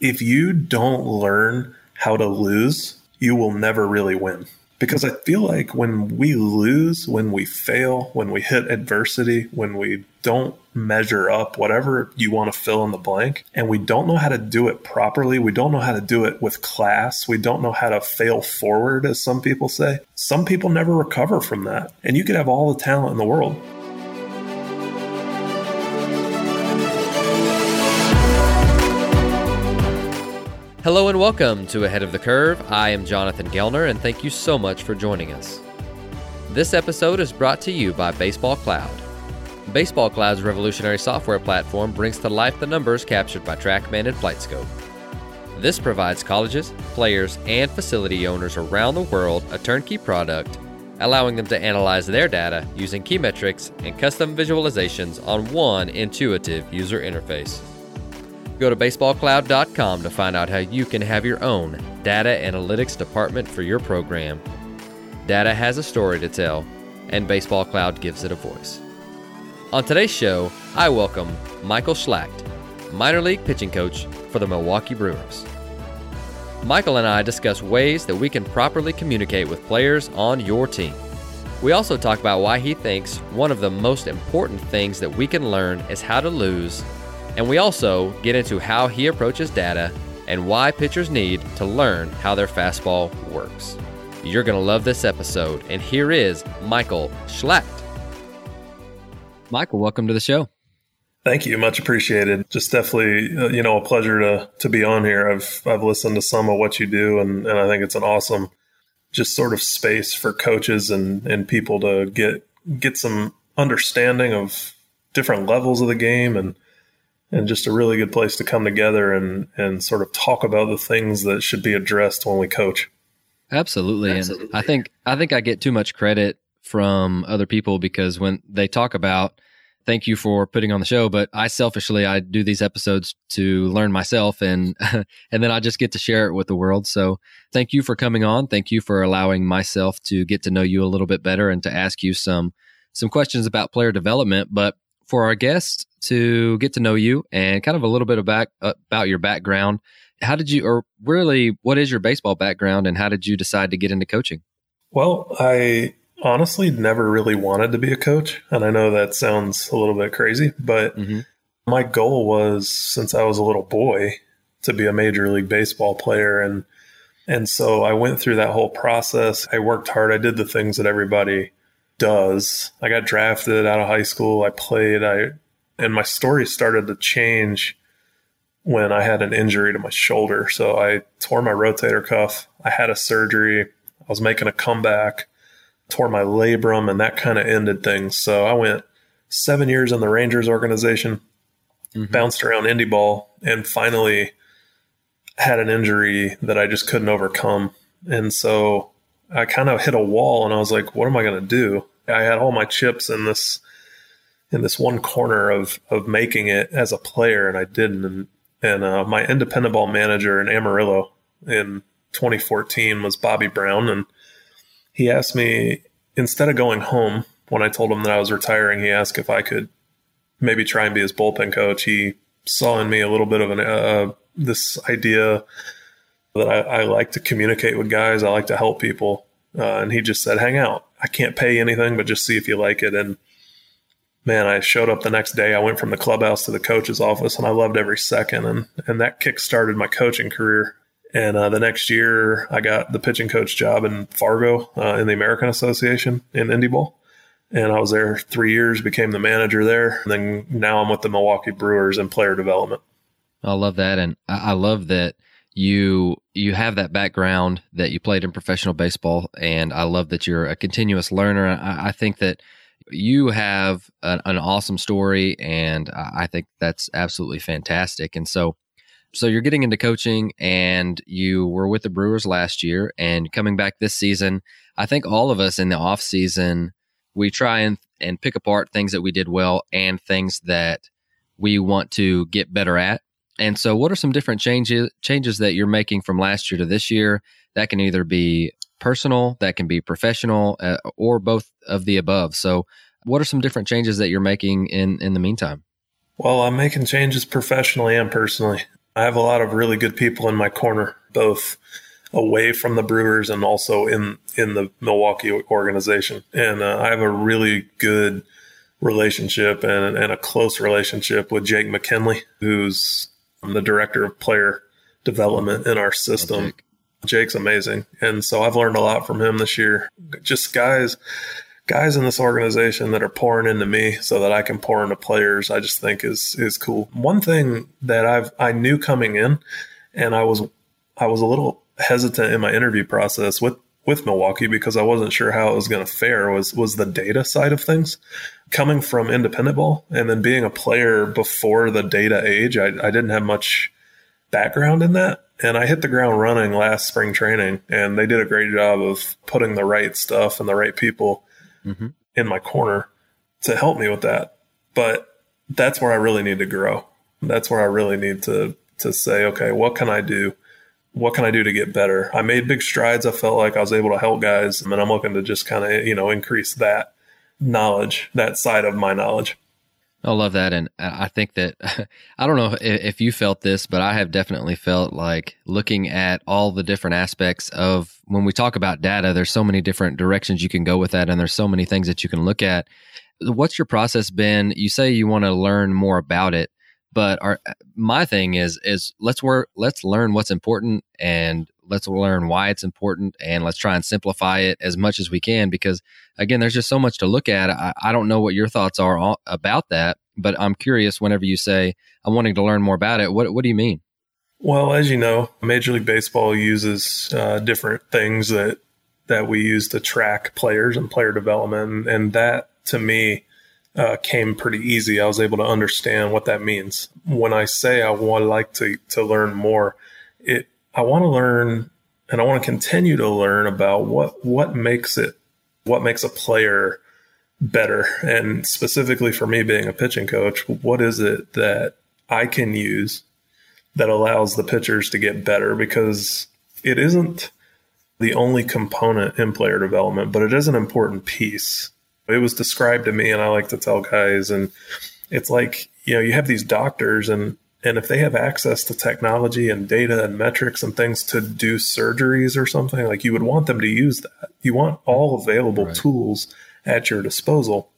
If you don't learn how to lose, you will never really win. Because I feel like when we lose, when we fail, when we hit adversity, when we don't measure up, whatever you want to fill in the blank, and we don't know how to do it properly, we don't know how to do it with class, we don't know how to fail forward, as some people say, some people never recover from that. And you could have all the talent in the world. Hello and welcome to Ahead of the Curve. I am Jonathan Gelner, and thank you so much for joining us. This episode is brought to you by Baseball Cloud. Baseball Cloud's revolutionary software platform brings to life the numbers captured by TrackMan and FlightScope. This provides colleges, players, and facility owners around the world a turnkey product, allowing them to analyze their data using key metrics and custom visualizations on one intuitive user interface. Go to baseballcloud.com to find out how you can have your own data analytics department for your program. Data has a story to tell, and Baseball Cloud gives it a voice. On today's show, I welcome Michael Schlact, minor league pitching coach for the Milwaukee Brewers. Michael and I discuss ways that we can properly communicate with players on your team. We also talk about why he thinks one of the most important things that we can learn is how to lose and we also get into how he approaches data and why pitchers need to learn how their fastball works. You're going to love this episode. And here is Michael Schlact. Michael, welcome to the show. Thank you, much appreciated. Just definitely, uh, you know, a pleasure to to be on here. I've I've listened to some of what you do, and and I think it's an awesome, just sort of space for coaches and and people to get get some understanding of different levels of the game and and just a really good place to come together and and sort of talk about the things that should be addressed when we coach. Absolutely. Absolutely. And I think I think I get too much credit from other people because when they talk about thank you for putting on the show, but I selfishly I do these episodes to learn myself and and then I just get to share it with the world. So thank you for coming on. Thank you for allowing myself to get to know you a little bit better and to ask you some some questions about player development, but for our guests to get to know you and kind of a little bit about, about your background. How did you, or really, what is your baseball background and how did you decide to get into coaching? Well, I honestly never really wanted to be a coach. And I know that sounds a little bit crazy, but mm-hmm. my goal was since I was a little boy to be a major league baseball player. And, and so I went through that whole process. I worked hard. I did the things that everybody does. I got drafted out of high school. I played. I and my story started to change when I had an injury to my shoulder. So I tore my rotator cuff. I had a surgery. I was making a comeback. Tore my labrum, and that kind of ended things. So I went seven years in the Rangers organization, mm-hmm. bounced around indie ball, and finally had an injury that I just couldn't overcome. And so I kind of hit a wall and I was like, what am I going to do? I had all my chips in this in this one corner of of making it as a player and I didn't and and uh, my independent ball manager in Amarillo in 2014 was Bobby Brown and he asked me instead of going home when I told him that I was retiring he asked if I could maybe try and be his bullpen coach he saw in me a little bit of an uh, this idea that I, I, like to communicate with guys. I like to help people. Uh, and he just said, hang out. I can't pay anything, but just see if you like it. And man, I showed up the next day. I went from the clubhouse to the coach's office and I loved every second. And, and that kick started my coaching career. And uh, the next year, I got the pitching coach job in Fargo uh, in the American Association in Indie Ball. And I was there three years, became the manager there. And then now I'm with the Milwaukee Brewers in player development. I love that. And I love that you you have that background that you played in professional baseball, and I love that you're a continuous learner. I, I think that you have an, an, awesome story, and I think that's absolutely fantastic. And so, so you're getting into coaching, and you were with the Brewers last year, and coming back this season. I think all of us in the off season we try and and pick apart things that we did well and things that we want to get better at and so, what are some different changes changes that you're making from last year to this year? That can either be personal, that can be professional, uh, or both of the above. So, what are some different changes that you're making in in the meantime? Well, I'm making changes professionally and personally. I have a lot of really good people in my corner, both away from the Brewers and also in in the Milwaukee organization. And uh, I have a really good relationship and, and a close relationship with Jake McKinley, who's the director of player development in our system. Jake's amazing. And so I've learned a lot from him this year. Just guys guys in this organization that are pouring into me so that I can pour into players, I just think is is cool. One thing that I've I knew coming in and I was I was a little hesitant in my interview process with with Milwaukee because I wasn't sure how it was going to fare was was the data side of things. Coming from independent ball and then being a player before the data age, I, I didn't have much background in that. And I hit the ground running last spring training, and they did a great job of putting the right stuff and the right people mm-hmm. in my corner to help me with that. But that's where I really need to grow. That's where I really need to to say, okay, what can I do? What can I do to get better? I made big strides. I felt like I was able to help guys, and I'm looking to just kind of you know increase that knowledge, that side of my knowledge. I love that. And I think that, I don't know if you felt this, but I have definitely felt like looking at all the different aspects of when we talk about data, there's so many different directions you can go with that. And there's so many things that you can look at. What's your process been? You say you want to learn more about it, but our, my thing is, is let's work, let's learn what's important and let's learn why it's important and let's try and simplify it as much as we can because again there's just so much to look at. I, I don't know what your thoughts are about that but i'm curious whenever you say i'm wanting to learn more about it what, what do you mean? Well as you know major league baseball uses uh, different things that that we use to track players and player development and that to me uh, came pretty easy. I was able to understand what that means. When I say I would like to to learn more, it I want to learn and I want to continue to learn about what what makes it what makes a player better and specifically for me being a pitching coach what is it that I can use that allows the pitchers to get better because it isn't the only component in player development but it is an important piece it was described to me and I like to tell guys and it's like you know you have these doctors and and if they have access to technology and data and metrics and things to do surgeries or something, like you would want them to use that. You want all available right. tools at your disposal.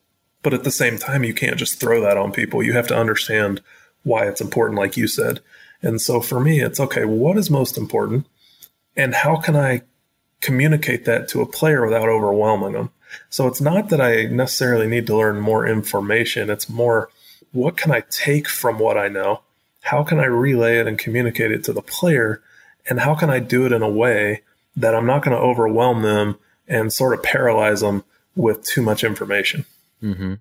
But at the same time, you can't just throw that on people. You have to understand why it's important, like you said. And so for me, it's okay, what is most important? And how can I communicate that to a player without overwhelming them? So it's not that I necessarily need to learn more information. It's more, what can I take from what I know how can I relay it and communicate it to the player? And how can I do it in a way that I'm not going to overwhelm them and sort of paralyze them with too much information? Mm-hmm.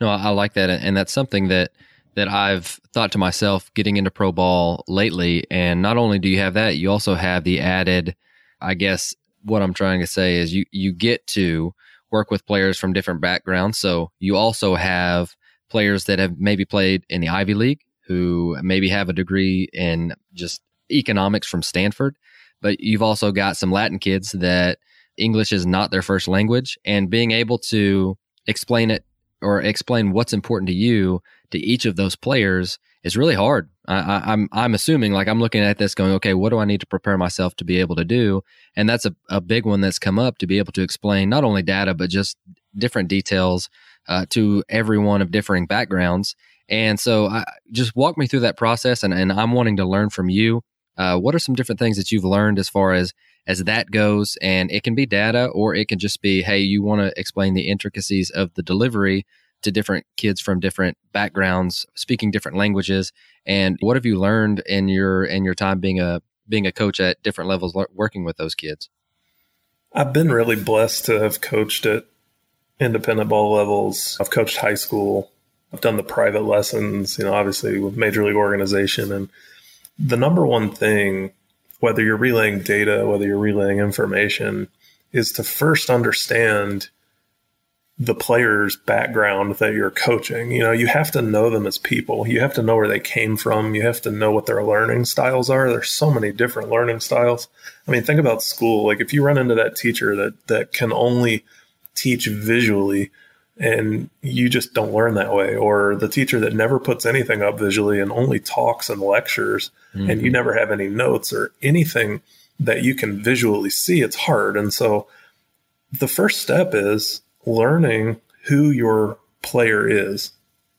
No, I, like that. And that's something that, that I've thought to myself getting into pro ball lately. And not only do you have that, you also have the added, I guess, what I'm trying to say is you, you get to work with players from different backgrounds. So you also have players that have maybe played in the Ivy League who maybe have a degree in just economics from Stanford, but you've also got some Latin kids that English is not their first language and being able to explain it or explain what's important to you to each of those players is really hard. I, am I'm, I'm assuming like I'm looking at this going, okay, what do I need to prepare myself to be able to do? And that's a, a big one that's come up to be able to explain not only data, but just different details uh, to everyone of differing backgrounds. And so, I, just walk me through that process, and, and I'm wanting to learn from you. Uh, what are some different things that you've learned as far as as that goes? And it can be data, or it can just be, hey, you want to explain the intricacies of the delivery to different kids from different backgrounds, speaking different languages. And what have you learned in your in your time being a being a coach at different levels, working with those kids? I've been really blessed to have coached at independent ball levels. I've coached high school, I've done the private lessons, you know, obviously with major league organization. And the number one thing, whether you're relaying data, whether you're relaying information, is to first understand the player's background that you're coaching. You know, you have to know them as people. You have to know where they came from. You have to know what their learning styles are. There's so many different learning styles. I mean, think about school. Like if you run into that teacher that that can only teach visually, and you just don't learn that way or the teacher that never puts anything up visually and only talks and lectures mm-hmm. and you never have any notes or anything that you can visually see it's hard and so the first step is learning who your player is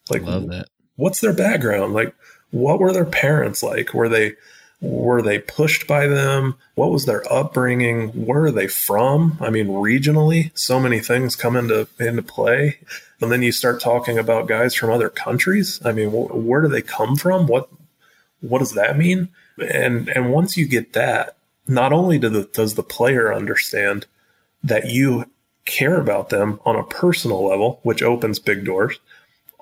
like love that what's their background like what were their parents like were they were they pushed by them? What was their upbringing? Where are they from? I mean, regionally, so many things come into into play. And then you start talking about guys from other countries. I mean, wh- where do they come from? What what does that mean? And and once you get that, not only do the, does the player understand that you care about them on a personal level, which opens big doors,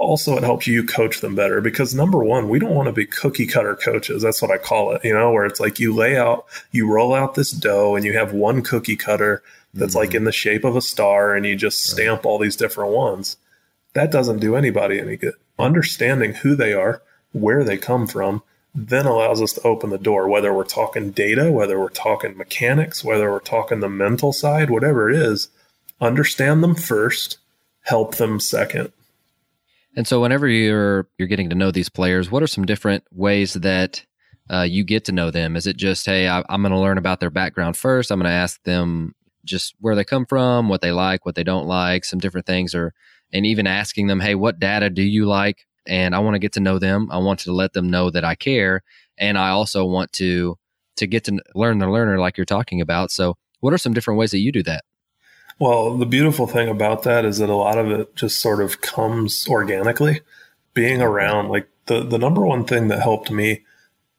also it helps you coach them better because number one we don't want to be cookie cutter coaches that's what i call it you know where it's like you lay out you roll out this dough and you have one cookie cutter that's mm-hmm. like in the shape of a star and you just stamp right. all these different ones that doesn't do anybody any good understanding who they are where they come from then allows us to open the door whether we're talking data whether we're talking mechanics whether we're talking the mental side whatever it is understand them first help them second and so, whenever you're you're getting to know these players, what are some different ways that uh, you get to know them? Is it just, hey, I, I'm going to learn about their background first. I'm going to ask them just where they come from, what they like, what they don't like, some different things, or and even asking them, hey, what data do you like? And I want to get to know them. I want to let them know that I care, and I also want to to get to learn the learner, like you're talking about. So, what are some different ways that you do that? Well, the beautiful thing about that is that a lot of it just sort of comes organically. Being around, like the, the number one thing that helped me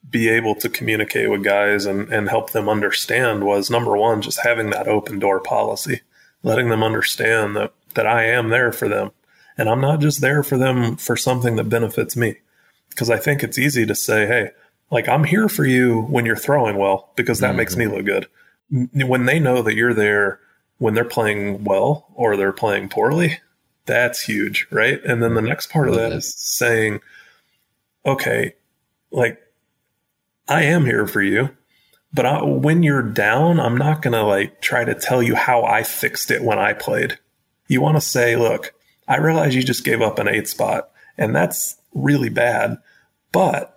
be able to communicate with guys and, and help them understand was number one, just having that open door policy, letting them understand that, that I am there for them. And I'm not just there for them for something that benefits me. Because I think it's easy to say, hey, like I'm here for you when you're throwing well, because that mm-hmm. makes me look good. When they know that you're there when they're playing well or they're playing poorly, that's huge, right? And then the mm-hmm. next part of that is saying, okay, like I am here for you, but I, when you're down, I'm not going to like try to tell you how I fixed it when I played. You want to say, look, I realize you just gave up an eight spot and that's really bad, but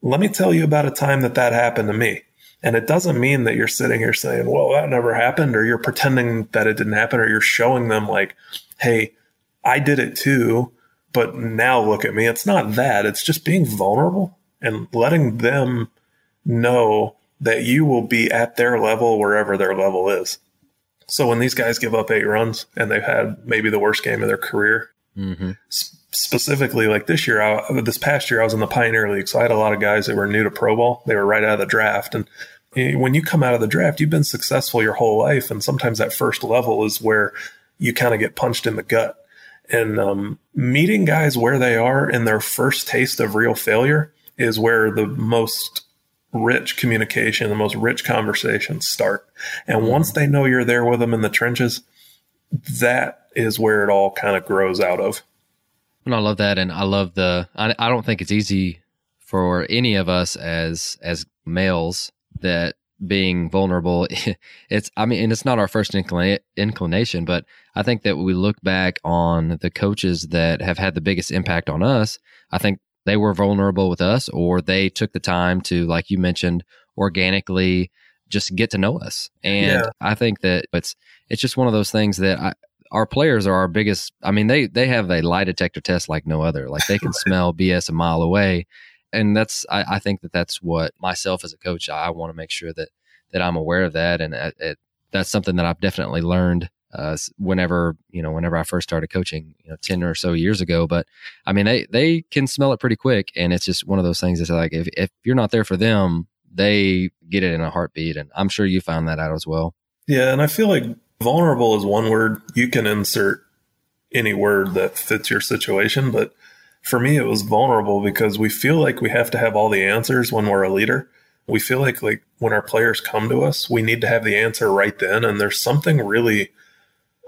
let me tell you about a time that that happened to me. And it doesn't mean that you're sitting here saying, well, that never happened, or you're pretending that it didn't happen, or you're showing them, like, hey, I did it too, but now look at me. It's not that. It's just being vulnerable and letting them know that you will be at their level wherever their level is. So when these guys give up eight runs and they've had maybe the worst game of their career, mm-hmm. specifically like this year, I, this past year, I was in the Pioneer League. So I had a lot of guys that were new to Pro Ball. They were right out of the draft. And when you come out of the draft, you've been successful your whole life. And sometimes that first level is where you kind of get punched in the gut. And um, meeting guys where they are in their first taste of real failure is where the most rich communication, the most rich conversations start. And mm-hmm. once they know you're there with them in the trenches, that is where it all kind of grows out of. And I love that. And I love the, I, I don't think it's easy for any of us as, as males that being vulnerable it's i mean and it's not our first inclina- inclination but i think that we look back on the coaches that have had the biggest impact on us i think they were vulnerable with us or they took the time to like you mentioned organically just get to know us. And yeah. i think that it's it's just one of those things that I, our players are our biggest i mean they they have a lie detector test like no other. Like they can smell bs a mile away and that's I, I, think that that's what myself as a coach I want to make sure that that I'm aware of that, and it, it, that's something that I've definitely learned uh, whenever you know whenever I first started coaching, you know, ten or so years ago. But I mean, they they can smell it pretty quick, and it's just one of those things that's like if if you're not there for them, they get it in a heartbeat, and I'm sure you found that out as well. Yeah, and I feel like vulnerable is one word you can insert any word that fits your situation, but for me it was vulnerable because we feel like we have to have all the answers when we're a leader. We feel like like when our players come to us we need to have the answer right then. And there's something really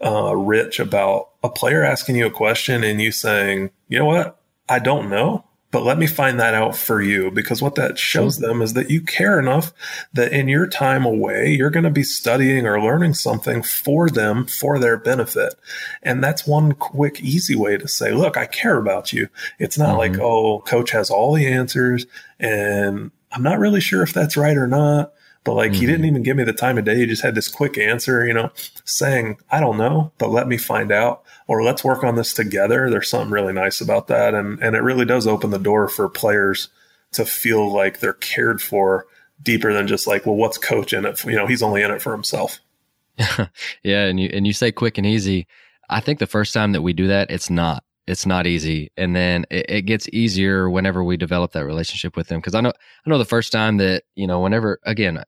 uh, rich about a player asking you a question and you saying you know what? I don't know but let me find that out for you because what that shows them is that you care enough that in your time away, you're going to be studying or learning something for them for their benefit. And that's one quick, easy way to say, look, I care about you. It's not mm-hmm. like, oh, coach has all the answers and I'm not really sure if that's right or not. But like mm-hmm. he didn't mm-hmm. even give me the time of day. He just had this quick answer, you know, saying, I don't know, but let me find out or let's work on this together. There's something really nice about that. And, and it really does open the door for players to feel like they're cared for deeper than just like, well, what's coach in it? You know, he's only in it for himself. yeah. And you, and you say quick and easy. I think the first time that we do that, it's not, it's not easy. And then it, it gets easier whenever we develop that relationship with them. Cause I know, I know the first time that, you know, whenever, again,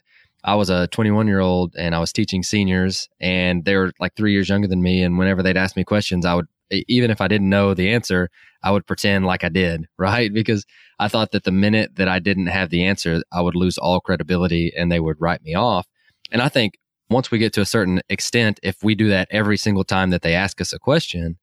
I was a 21 year old and I was teaching seniors and they were like three years younger than me. And whenever they'd ask me questions, I would, even if I didn't know the answer, I would pretend like I did, right? Because I thought that the minute that I didn't have the answer, I would lose all credibility and they would write me off. And I think once we get to a certain extent, if we do that every single time that they ask us a question,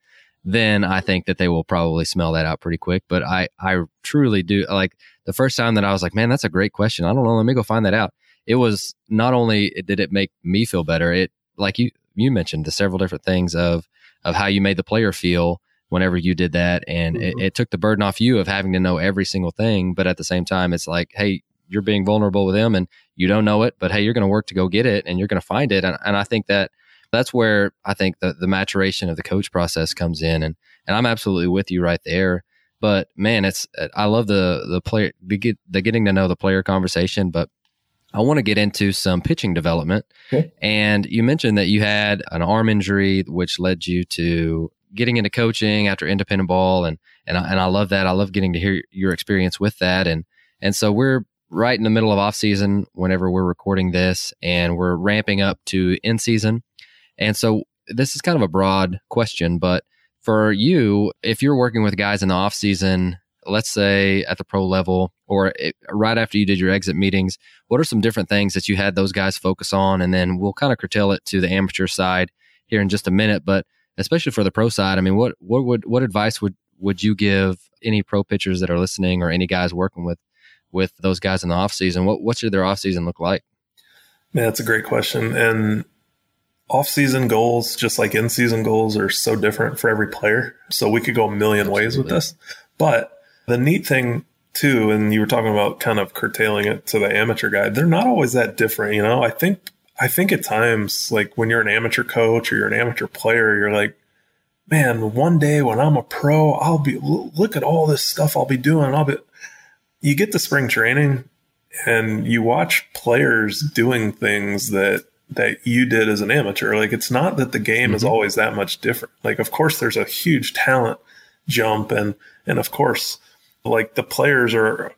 then I think that they will probably smell that out pretty quick. But I, I truly do like the first time that I was like, man, that's a great question. I don't know. Let me go find that out it was not only did it make me feel better, it like you you mentioned the several different things of of how you made the player feel whenever you did that, and mm-hmm. it, it took the burden off you of having to know every single thing. But at the same time, it's like, hey, you're being vulnerable with them, and you don't know it, but hey, you're going to work to go get it, and you're going to find it, and, and I think that that's where I think the the maturation of the coach process comes in, and and I'm absolutely with you right there. But man, it's I love the the player the, get, the getting to know the player conversation, but I want to get into some pitching development. Okay. And you mentioned that you had an arm injury, which led you to getting into coaching after independent ball. And, and I, and I love that. I love getting to hear your experience with that. And, and so we're right in the middle of off season whenever we're recording this and we're ramping up to in season. And so this is kind of a broad question, but for you, if you're working with guys in the off season let's say at the pro level or it, right after you did your exit meetings, what are some different things that you had those guys focus on? And then we'll kind of curtail it to the amateur side here in just a minute. But especially for the pro side, I mean, what what would what advice would would you give any pro pitchers that are listening or any guys working with with those guys in the off season? What what should their off season look like? Man, that's a great question. And off season goals, just like in season goals, are so different for every player. So we could go a million Absolutely. ways with this. But the neat thing too, and you were talking about kind of curtailing it to the amateur guy, they're not always that different. You know, I think I think at times, like when you're an amateur coach or you're an amateur player, you're like, man, one day when I'm a pro, I'll be look at all this stuff I'll be doing. I'll be. You get to spring training, and you watch players doing things that that you did as an amateur. Like it's not that the game mm-hmm. is always that much different. Like of course there's a huge talent jump and and of course like the players are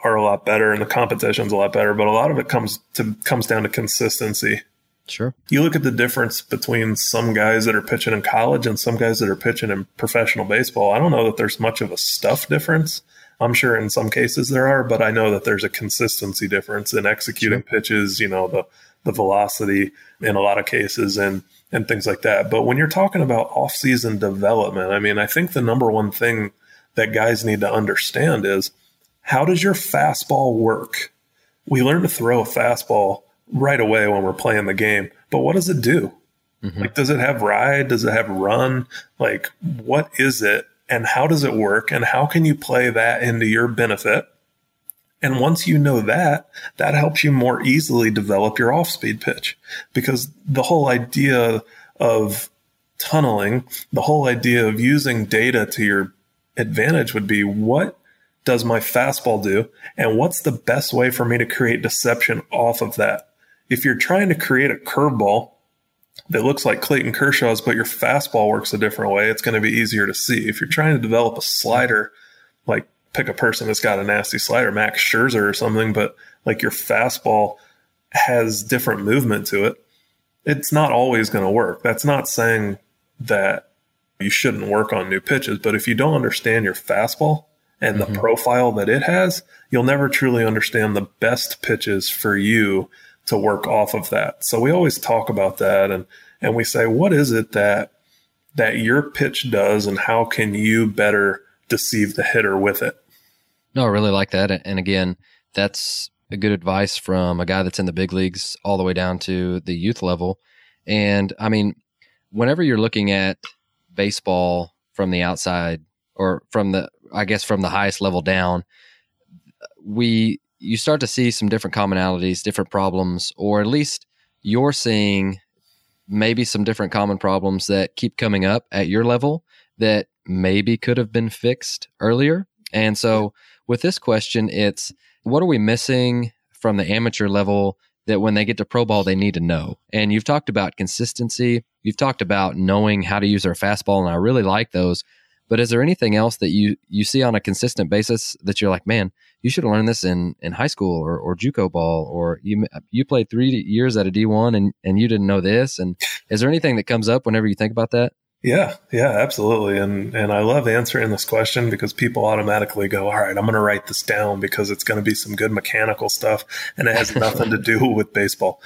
are a lot better and the competition's a lot better, but a lot of it comes to comes down to consistency. Sure. You look at the difference between some guys that are pitching in college and some guys that are pitching in professional baseball. I don't know that there's much of a stuff difference. I'm sure in some cases there are, but I know that there's a consistency difference in executing sure. pitches, you know, the the velocity in a lot of cases and and things like that. But when you're talking about off-season development, I mean, I think the number one thing that guys need to understand is how does your fastball work? We learn to throw a fastball right away when we're playing the game, but what does it do? Mm-hmm. Like, does it have ride? Does it have run? Like, what is it? And how does it work? And how can you play that into your benefit? And once you know that, that helps you more easily develop your off speed pitch because the whole idea of tunneling, the whole idea of using data to your advantage would be what does my fastball do? And what's the best way for me to create deception off of that? If you're trying to create a curveball that looks like Clayton Kershaw's, but your fastball works a different way, it's going to be easier to see. If you're trying to develop a slider, like pick a person that's got a nasty slider, Max Scherzer or something, but like your fastball has different movement to it, it's not always going to work. That's not saying that you shouldn't work on new pitches. But if you don't understand your fastball and mm-hmm. the profile that it has, you'll never truly understand the best pitches for you to work off of that. So we always talk about that and and we say what is it that that your pitch does and how can you better deceive the hitter with it? No, I really like that. And again, that's a good advice from a guy that's in the big leagues all the way down to the youth level. And I mean, whenever you're looking at baseball from the outside or from the, I guess, from the highest level down, we, you start to see some different commonalities, different problems, or at least you're seeing maybe some different common problems that keep coming up at your level that maybe could have been fixed earlier. And so with this question, it's what are we missing from the amateur level that when they get to pro ball, they need to know? And you've talked about consistency. You've talked about knowing how to use their fastball, and I really like those. But is there anything else that you you see on a consistent basis that you're like, man, you should have learned this in, in high school or, or JUCO ball, or you you played three years at a D one and and you didn't know this? And is there anything that comes up whenever you think about that? Yeah, yeah, absolutely. And and I love answering this question because people automatically go, "All right, I'm going to write this down because it's going to be some good mechanical stuff and it has nothing to do with baseball."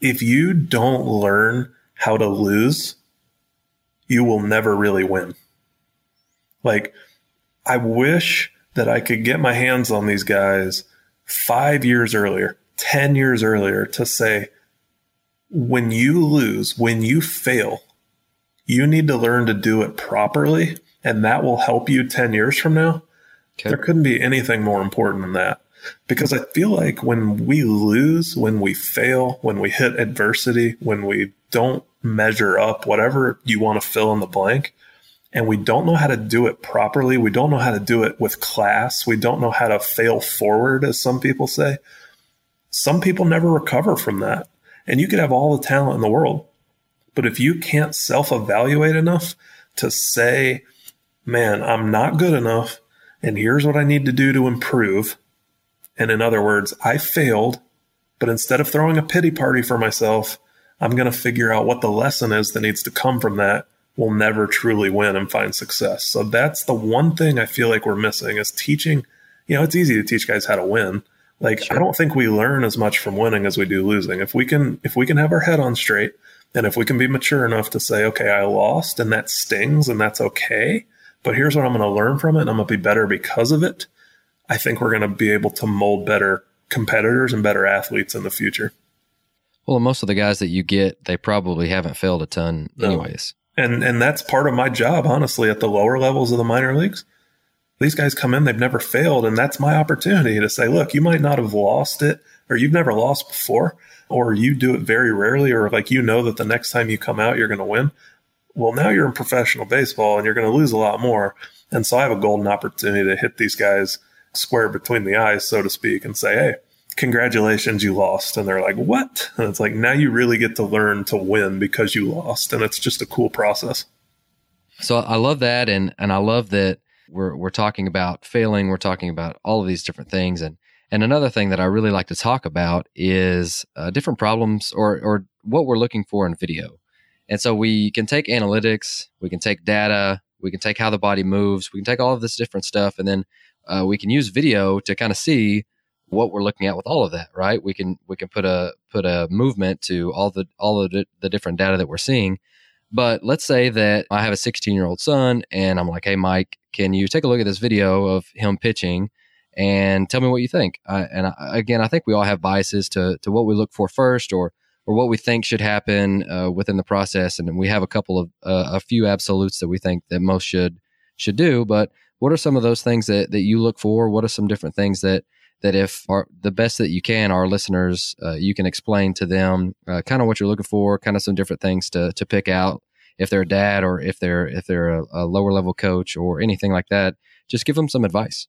If you don't learn how to lose, you will never really win. Like I wish that I could get my hands on these guys 5 years earlier, 10 years earlier to say when you lose, when you fail, you need to learn to do it properly, and that will help you 10 years from now. Okay. There couldn't be anything more important than that. Because I feel like when we lose, when we fail, when we hit adversity, when we don't measure up, whatever you want to fill in the blank, and we don't know how to do it properly, we don't know how to do it with class, we don't know how to fail forward, as some people say. Some people never recover from that. And you could have all the talent in the world, but if you can't self evaluate enough to say, man, I'm not good enough, and here's what I need to do to improve. And in other words, I failed, but instead of throwing a pity party for myself, I'm going to figure out what the lesson is that needs to come from that. We'll never truly win and find success. So that's the one thing I feel like we're missing is teaching. You know, it's easy to teach guys how to win. Like sure. I don't think we learn as much from winning as we do losing. If we can if we can have our head on straight, and if we can be mature enough to say, okay, I lost and that stings and that's okay, but here's what I'm going to learn from it and I'm going to be better because of it, I think we're going to be able to mold better competitors and better athletes in the future. Well, most of the guys that you get, they probably haven't failed a ton anyways. No. And and that's part of my job, honestly, at the lower levels of the minor leagues. These guys come in, they've never failed, and that's my opportunity to say, look, you might not have lost it or you've never lost before, or you do it very rarely, or like you know that the next time you come out, you're going to win. Well, now you're in professional baseball and you're going to lose a lot more. And so I have a golden opportunity to hit these guys square between the eyes, so to speak, and say, hey, congratulations, you lost. And they're like, what? And it's like, now you really get to learn to win because you lost. And it's just a cool process. So I love that. And, and I love that we're, we're talking about failing. We're talking about all of these different things. And and another thing that I really like to talk about is uh, different problems or, or what we're looking for in video. And so we can take analytics, we can take data, we can take how the body moves, we can take all of this different stuff, and then uh, we can use video to kind of see what we're looking at with all of that. Right? We can we can put a put a movement to all the all of the, the different data that we're seeing. But let's say that I have a 16 year old son, and I'm like, hey Mike, can you take a look at this video of him pitching? and tell me what you think. Uh, and I, again, I think we all have biases to to what we look for first, or or what we think should happen uh, within the process. And we have a couple of uh, a few absolutes that we think that most should should do. But what are some of those things that that you look for? What are some different things that that if our, the best that you can, our listeners, uh, you can explain to them uh, kind of what you're looking for, kind of some different things to to pick out if they're a dad or if they're if they're a, a lower level coach or anything like that. Just give them some advice.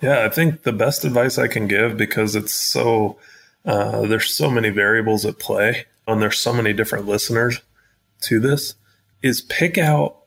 Yeah, I think the best advice I can give because it's so uh, there's so many variables at play and there's so many different listeners to this is pick out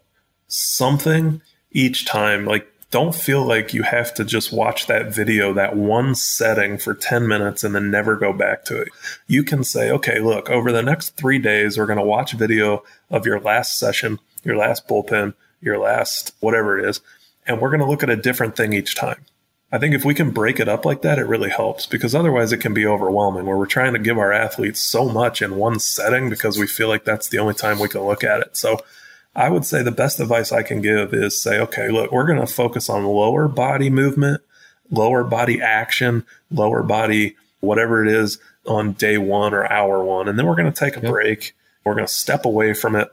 something each time. Like, don't feel like you have to just watch that video, that one setting for 10 minutes and then never go back to it. You can say, okay, look, over the next three days, we're going to watch video of your last session, your last bullpen, your last whatever it is, and we're going to look at a different thing each time. I think if we can break it up like that, it really helps because otherwise it can be overwhelming where we're trying to give our athletes so much in one setting because we feel like that's the only time we can look at it. So I would say the best advice I can give is say, okay, look, we're going to focus on lower body movement lower body action, lower body, whatever it is on day one or hour one. And then we're going to take a yep. break. We're going to step away from it.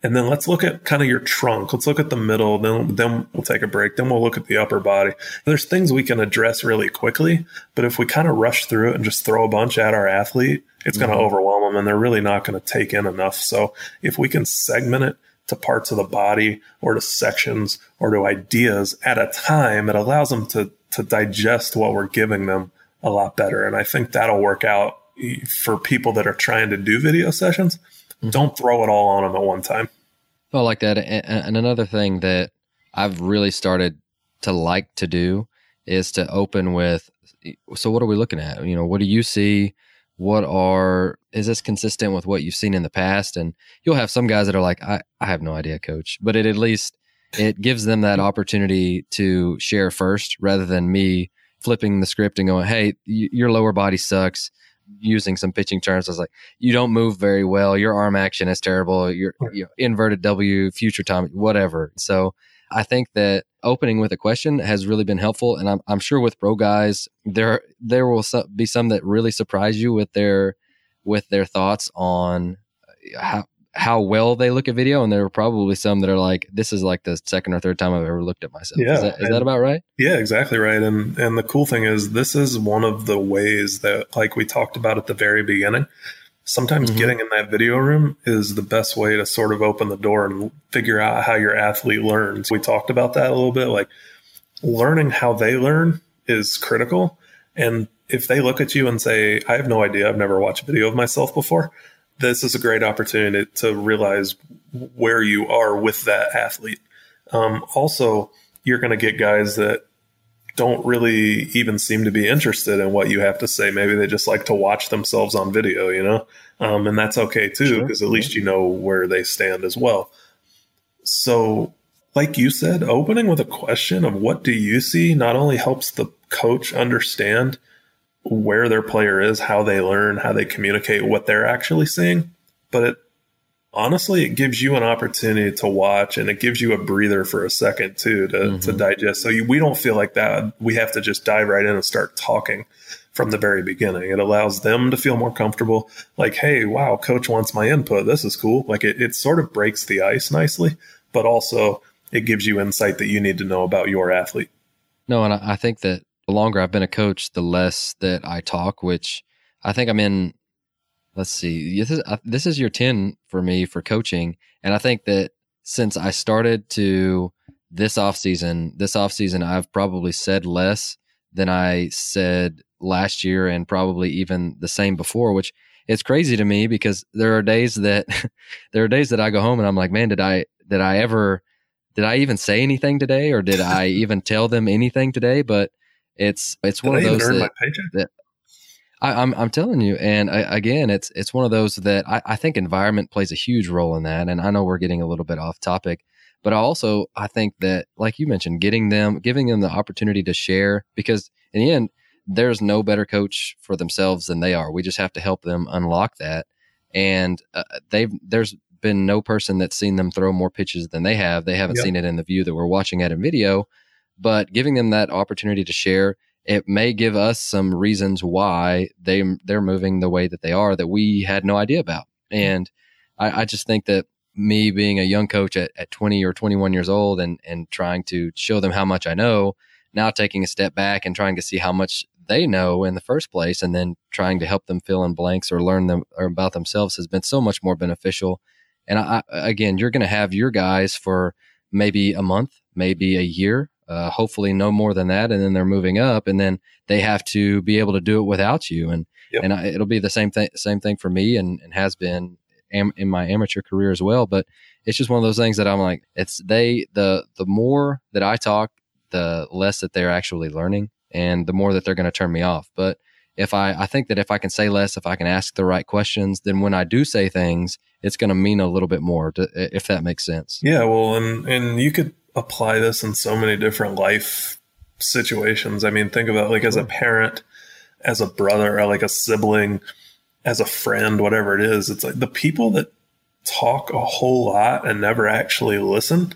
And then let's look at kind of your trunk. Let's look at the middle. Then, then we'll take a break. Then we'll look at the upper body. There's things we can address really quickly. But if we kind of rush through it and just throw a bunch at our athlete, it's mm-hmm. going to overwhelm them and they're really not going to take in enough. So if we can segment it to parts of the body or to sections or to ideas at a time, it allows them to, to digest what we're giving them a lot better. And I think that'll work out for people that are trying to do video sessions. Mm-hmm. Don't throw it all on them at one time. I like that. And another thing that I've really started to like to do is to open with so what are we looking at? You know, what do you see? What are is this consistent with what you've seen in the past? And you'll have some guys that are like, I, I have no idea, coach. But it at least it gives them that mm-hmm. opportunity to share first rather than me flipping the script and going, Hey, y- your lower body sucks using some pitching terms. I was like, you don't move very well. Your arm action is terrible. Your you know, inverted W, future time, whatever. So I think that opening with a question has really been helpful, and I'm, I'm sure with pro guys there there will be some that really surprise you with their with their thoughts on uh, how how well they look at video, and there are probably some that are like, "This is like the second or third time I've ever looked at myself." Yeah, is that, is that about right? Yeah, exactly right. And and the cool thing is, this is one of the ways that, like we talked about at the very beginning, sometimes mm-hmm. getting in that video room is the best way to sort of open the door and figure out how your athlete learns. We talked about that a little bit. Like learning how they learn is critical. And if they look at you and say, I have no idea, I've never watched a video of myself before, this is a great opportunity to realize where you are with that athlete. Um, also, you're going to get guys that don't really even seem to be interested in what you have to say. Maybe they just like to watch themselves on video, you know? Um, and that's okay too, because sure. at least you know where they stand as well. So, like you said, opening with a question of what do you see not only helps the coach understand where their player is, how they learn, how they communicate what they're actually seeing. But it honestly, it gives you an opportunity to watch and it gives you a breather for a second too to, mm-hmm. to digest. So you, we don't feel like that. We have to just dive right in and start talking from the very beginning. It allows them to feel more comfortable. Like, hey, wow, coach wants my input. This is cool. Like it, it sort of breaks the ice nicely, but also it gives you insight that you need to know about your athlete. No, and I think that the longer I've been a coach, the less that I talk, which I think I'm in. Let's see, this is, uh, this is year 10 for me for coaching. And I think that since I started to this off season, this off season, I've probably said less than I said last year and probably even the same before, which it's crazy to me because there are days that there are days that I go home and I'm like, man, did I, did I ever, did I even say anything today or did I even tell them anything today? But it's it's Did one I of those that, that I, am I'm, I'm telling you, and I, again, it's it's one of those that I, I think environment plays a huge role in that. And I know we're getting a little bit off topic, but I also I think that, like you mentioned, getting them, giving them the opportunity to share, because in the end, there's no better coach for themselves than they are. We just have to help them unlock that. And uh, they've there's been no person that's seen them throw more pitches than they have. They haven't yep. seen it in the view that we're watching at in video but giving them that opportunity to share it may give us some reasons why they they're moving the way that they are that we had no idea about. And I, I just think that me being a young coach at, at 20 or 21 years old and and trying to show them how much I know now taking a step back and trying to see how much they know in the first place and then trying to help them fill in blanks or learn them or about themselves has been so much more beneficial. And I, again you're going to have your guys for maybe a month maybe a year uh, hopefully no more than that, and then they're moving up, and then they have to be able to do it without you, and yep. and I, it'll be the same thing same thing for me, and, and has been am, in my amateur career as well. But it's just one of those things that I'm like, it's they the the more that I talk, the less that they're actually learning, and the more that they're going to turn me off. But if I, I think that if I can say less, if I can ask the right questions, then when I do say things, it's going to mean a little bit more, to, if that makes sense. Yeah, well, and and you could apply this in so many different life situations. I mean, think about like as a parent, as a brother, or like a sibling, as a friend, whatever it is. It's like the people that talk a whole lot and never actually listen.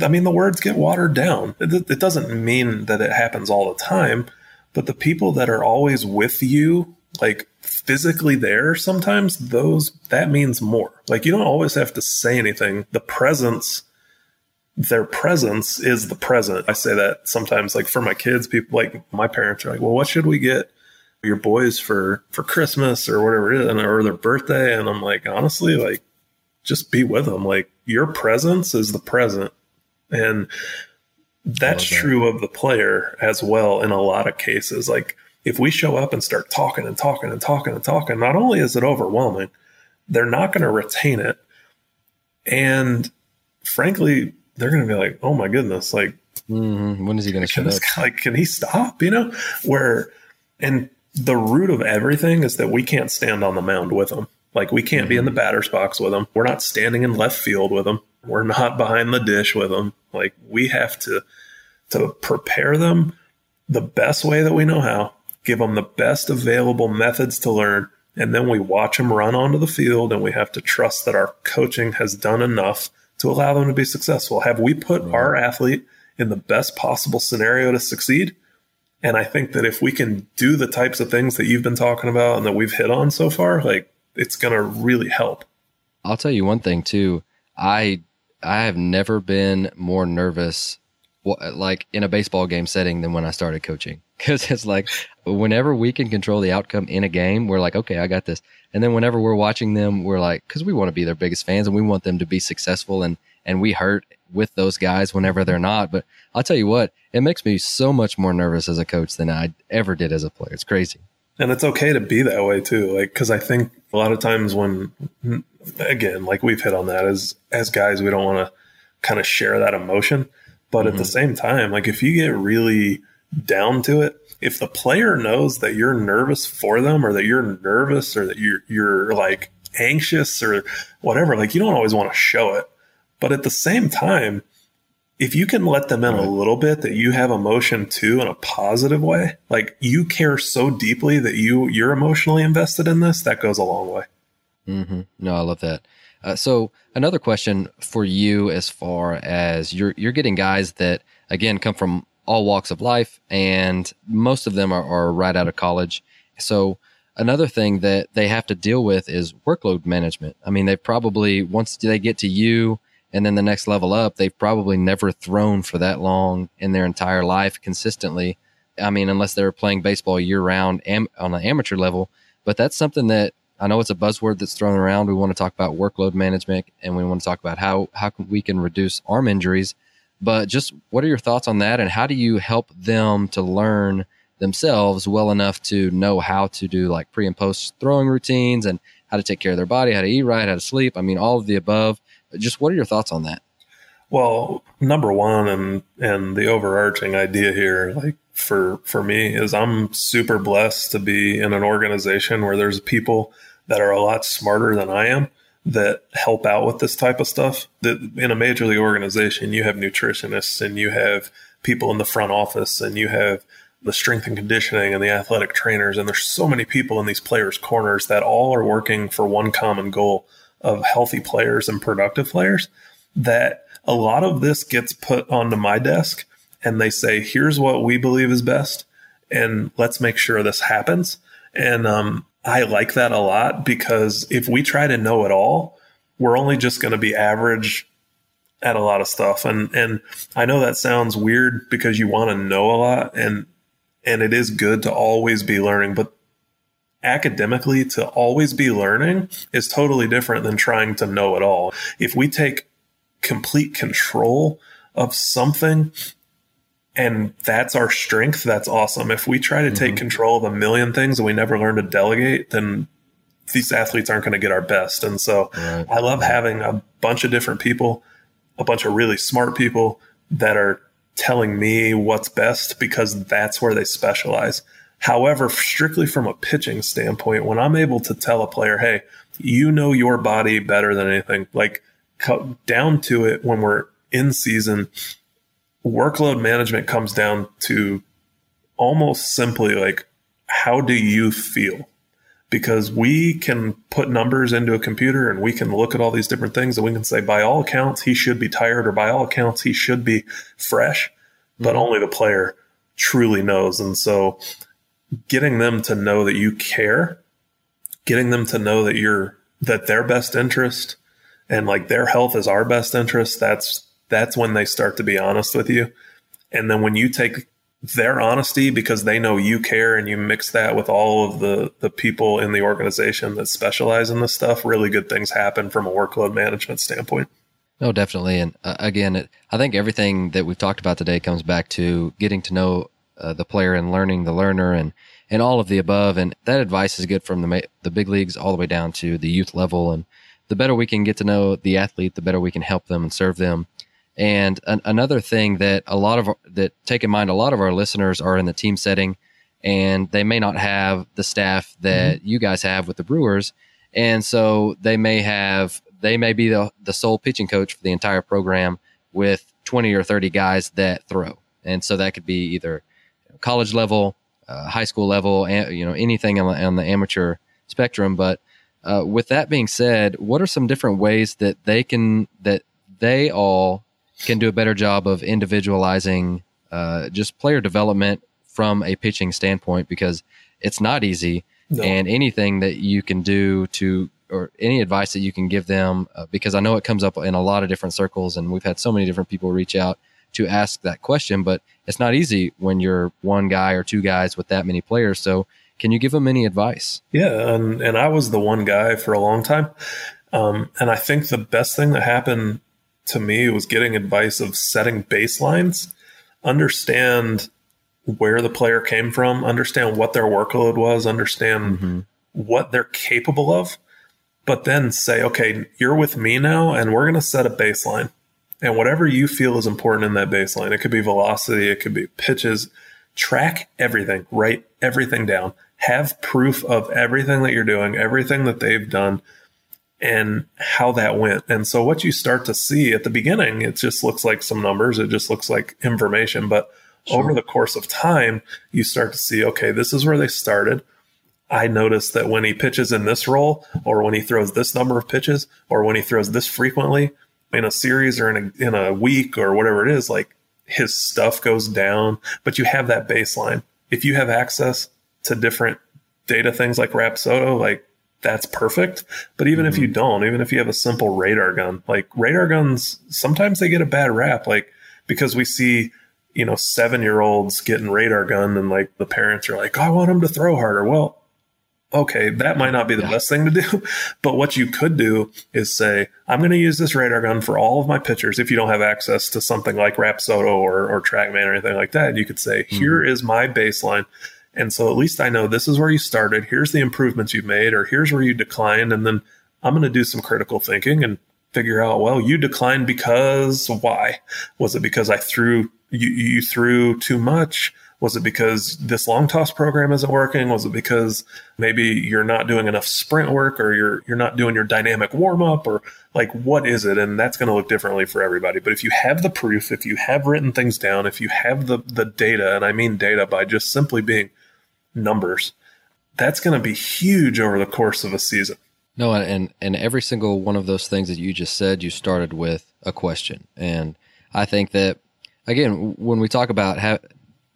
I mean, the words get watered down. It, it doesn't mean that it happens all the time, but the people that are always with you, like physically there, sometimes those, that means more. Like you don't always have to say anything. The presence, their presence is the present. I say that sometimes, like for my kids, people like my parents are like, well, what should we get your boys for for Christmas or whatever it is, or their birthday? And I'm like, honestly, like just be with them. Like your presence is the present, and that's that. true of the player as well in a lot of cases. Like if we show up and start talking and talking and talking and talking, not only is it overwhelming, they're not going to retain it, and frankly, they're going to be like, "Oh my goodness!" Like, mm-hmm. when is he going to shut up? Guy, like, can he stop? You know, where and the root of everything is that we can't stand on the mound with them. Like we can't mm-hmm. be in the mm-hmm. batter's box with them. We're not standing in left field with them. We're not behind the dish with them. Like we have to to prepare them the best way that we know how, give them the best available methods to learn, and then we watch them run onto the field and we have to trust that our coaching has done enough to allow them to be successful. Have we put right. our athlete in the best possible scenario to succeed? And I think that if we can do the types of things that you've been talking about and that we've hit on so far, like it's going to really help. I'll tell you one thing too. I I have never been more nervous like in a baseball game setting than when I started coaching because it's like whenever we can control the outcome in a game, we're like, okay, I got this. And then whenever we're watching them, we're like, because we want to be their biggest fans and we want them to be successful and and we hurt with those guys whenever they're not. But I'll tell you what, it makes me so much more nervous as a coach than I ever did as a player. It's crazy. And it's okay to be that way too. Like, cause I think a lot of times when, again, like we've hit on that as, as guys, we don't want to kind of share that emotion. But mm-hmm. at the mm-hmm. same time, like if you get really down to it, if the player knows that you're nervous for them or that you're nervous or that you're, you're like anxious or whatever, like you don't always want to show it. But at the same time, if you can let them in a little bit that you have emotion too in a positive way, like you care so deeply that you you're emotionally invested in this, that goes a long way. Mm-hmm. No, I love that. Uh, so another question for you, as far as you're you're getting guys that again come from all walks of life, and most of them are, are right out of college. So another thing that they have to deal with is workload management. I mean, they probably once they get to you and then the next level up, they've probably never thrown for that long in their entire life consistently. I mean, unless they're playing baseball year round am- on an amateur level. But that's something that I know it's a buzzword that's thrown around. We want to talk about workload management and we want to talk about how, how we can reduce arm injuries. But just what are your thoughts on that? And how do you help them to learn themselves well enough to know how to do like pre and post throwing routines and how to take care of their body, how to eat right, how to sleep? I mean, all of the above just what are your thoughts on that? Well, number one, and and the overarching idea here, like for for me, is I'm super blessed to be in an organization where there's people that are a lot smarter than I am that help out with this type of stuff. That in a major league organization, you have nutritionists and you have people in the front office and you have the strength and conditioning and the athletic trainers and there's so many people in these players corners that all are working for one common goal of healthy players and productive players that a lot of this gets put onto my desk and they say, here's what we believe is best. And let's make sure this happens. And um, I like that a lot because if we try to know it all, we're only just going to be average at a lot of stuff. And and I know that sounds weird because you want to know a lot and and it is good to always be learning, but academically to always be learning is totally different than trying to know it all. If we take complete control of something and that's our strength, that's awesome. If we try to mm-hmm. take control of a million things and we never learn to delegate, then these athletes aren't going to get our best. And so right. I love having a bunch of different people, a bunch of really smart people that are telling me what's best because that's where they specialize. However, strictly from a pitching standpoint, when I'm able to tell a player, hey, you know your body better than anything, like down to it when we're in season, workload management comes down to almost simply like, how do you feel? because we can put numbers into a computer and we can look at all these different things and we can say by all accounts he should be tired or by all accounts he should be fresh but mm-hmm. only the player truly knows and so getting them to know that you care getting them to know that you're that their best interest and like their health is our best interest that's that's when they start to be honest with you. And then when you take their honesty because they know you care and you mix that with all of the the people in the organization that specialize in this stuff really good things happen from a workload management standpoint. No definitely. And uh, again it, i think everything that we've talked about today comes back to getting to know uh, the player and learning the learner and and all of the above. And that advice is good from the the big leagues all the way down to the youth level. And the better we can get to know the athlete the better we can help them and serve them and an, another thing that a lot of that take in mind, a lot of our listeners are in the team setting, and they may not have the staff that mm-hmm. you guys have with the Brewers, and so they may have they may be the the sole pitching coach for the entire program with twenty or thirty guys that throw, and so that could be either college level, uh, high school level, you know anything on the, on the amateur spectrum, but. Uh, with that being said, what are some different ways that they can that they all can do a better job of individualizing uh, just player development from a pitching standpoint because it's not easy. No. And anything that you can do to, or any advice that you can give them, uh, because I know it comes up in a lot of different circles, and we've had so many different people reach out to ask that question, but it's not easy when you're one guy or two guys with that many players. So, can you give them any advice? Yeah, and and I was the one guy for a long time, um, and I think the best thing that happened to me was getting advice of setting baselines, understand where the player came from, understand what their workload was, understand mm-hmm. what they're capable of, but then say, okay, you're with me now, and we're going to set a baseline. And whatever you feel is important in that baseline, it could be velocity, it could be pitches, track everything, write everything down, have proof of everything that you're doing, everything that they've done and how that went. And so what you start to see at the beginning, it just looks like some numbers, it just looks like information. But sure. over the course of time, you start to see, okay, this is where they started. I noticed that when he pitches in this role, or when he throws this number of pitches, or when he throws this frequently in a series or in a, in a week or whatever it is, like his stuff goes down. But you have that baseline. If you have access to different data things like Rapsodo, like that's perfect. But even mm-hmm. if you don't, even if you have a simple radar gun, like radar guns, sometimes they get a bad rap, like because we see, you know, seven year olds getting radar gun and like the parents are like, oh, I want them to throw harder. Well, okay, that might not be the yeah. best thing to do. But what you could do is say, I'm going to use this radar gun for all of my pitchers. If you don't have access to something like Rapsodo or, or TrackMan or anything like that, you could say, mm-hmm. here is my baseline. And so at least I know this is where you started. Here's the improvements you've made, or here's where you declined. And then I'm going to do some critical thinking and figure out, well, you declined because why? Was it because I threw, you, you threw too much? Was it because this long toss program isn't working? Was it because maybe you're not doing enough sprint work or you're you're not doing your dynamic warm up or like what is it? And that's going to look differently for everybody. But if you have the proof, if you have written things down, if you have the the data, and I mean data by just simply being numbers. That's going to be huge over the course of a season. No, and and every single one of those things that you just said, you started with a question, and I think that again, when we talk about ha-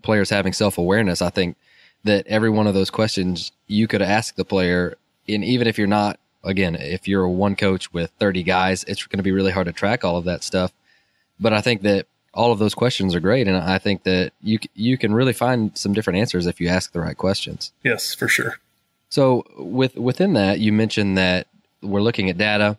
players having self awareness, I think that every one of those questions you could ask the player, and even if you're not, again, if you're one coach with 30 guys, it's going to be really hard to track all of that stuff. But I think that all of those questions are great, and I think that you you can really find some different answers if you ask the right questions. Yes, for sure. So with within that, you mentioned that we're looking at data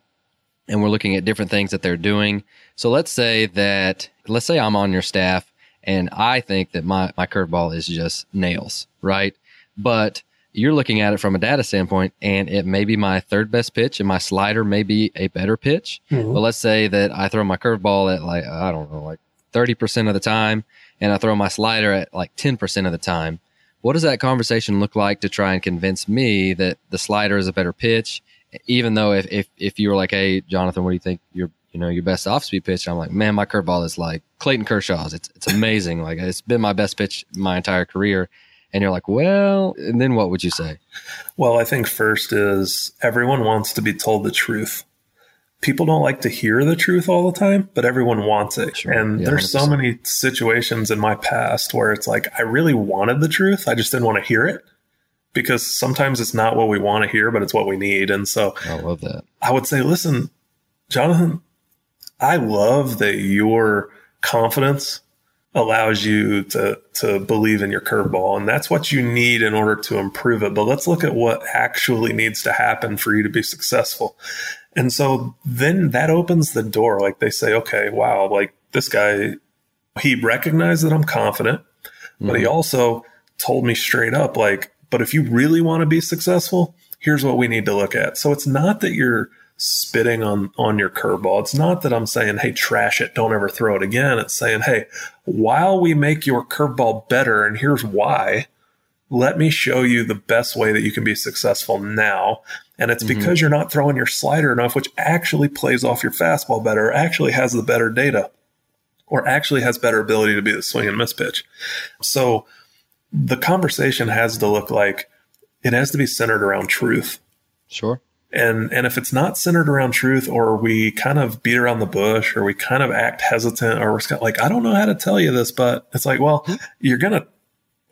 and we're looking at different things that they're doing. So let's say that let's say I'm on your staff and I think that my my curveball is just nails, right? But you're looking at it from a data standpoint and it may be my third best pitch and my slider may be a better pitch. Mm-hmm. But let's say that I throw my curveball at like I don't know, like 30% of the time and I throw my slider at like 10% of the time. What does that conversation look like to try and convince me that the slider is a better pitch? Even though if, if, if you were like, Hey, Jonathan, what do you think your, you know, your best off speed pitch? I'm like, man, my curveball is like Clayton Kershaw's. It's, it's amazing. like it's been my best pitch my entire career. and you're like, well, and then what would you say? Well, I think first is everyone wants to be told the truth. People don't like to hear the truth all the time, but everyone wants it. Sure. And yeah, there's 100%. so many situations in my past where it's like I really wanted the truth, I just didn't want to hear it because sometimes it's not what we want to hear, but it's what we need. And so I love that. I would say, listen, Jonathan, I love that your confidence allows you to to believe in your curveball and that's what you need in order to improve it but let's look at what actually needs to happen for you to be successful and so then that opens the door like they say okay wow like this guy he recognized that I'm confident mm-hmm. but he mm-hmm. also told me straight up like but if you really want to be successful here's what we need to look at so it's not that you're spitting on on your curveball. It's not that I'm saying, "Hey, trash it, don't ever throw it again." It's saying, "Hey, while we make your curveball better, and here's why." Let me show you the best way that you can be successful now. And it's mm-hmm. because you're not throwing your slider enough, which actually plays off your fastball better, or actually has the better data, or actually has better ability to be the swing and miss pitch. So the conversation has to look like it has to be centered around truth. Sure. And and if it's not centered around truth, or we kind of beat around the bush, or we kind of act hesitant, or we're kind like, I don't know how to tell you this, but it's like, well, hmm. you're gonna,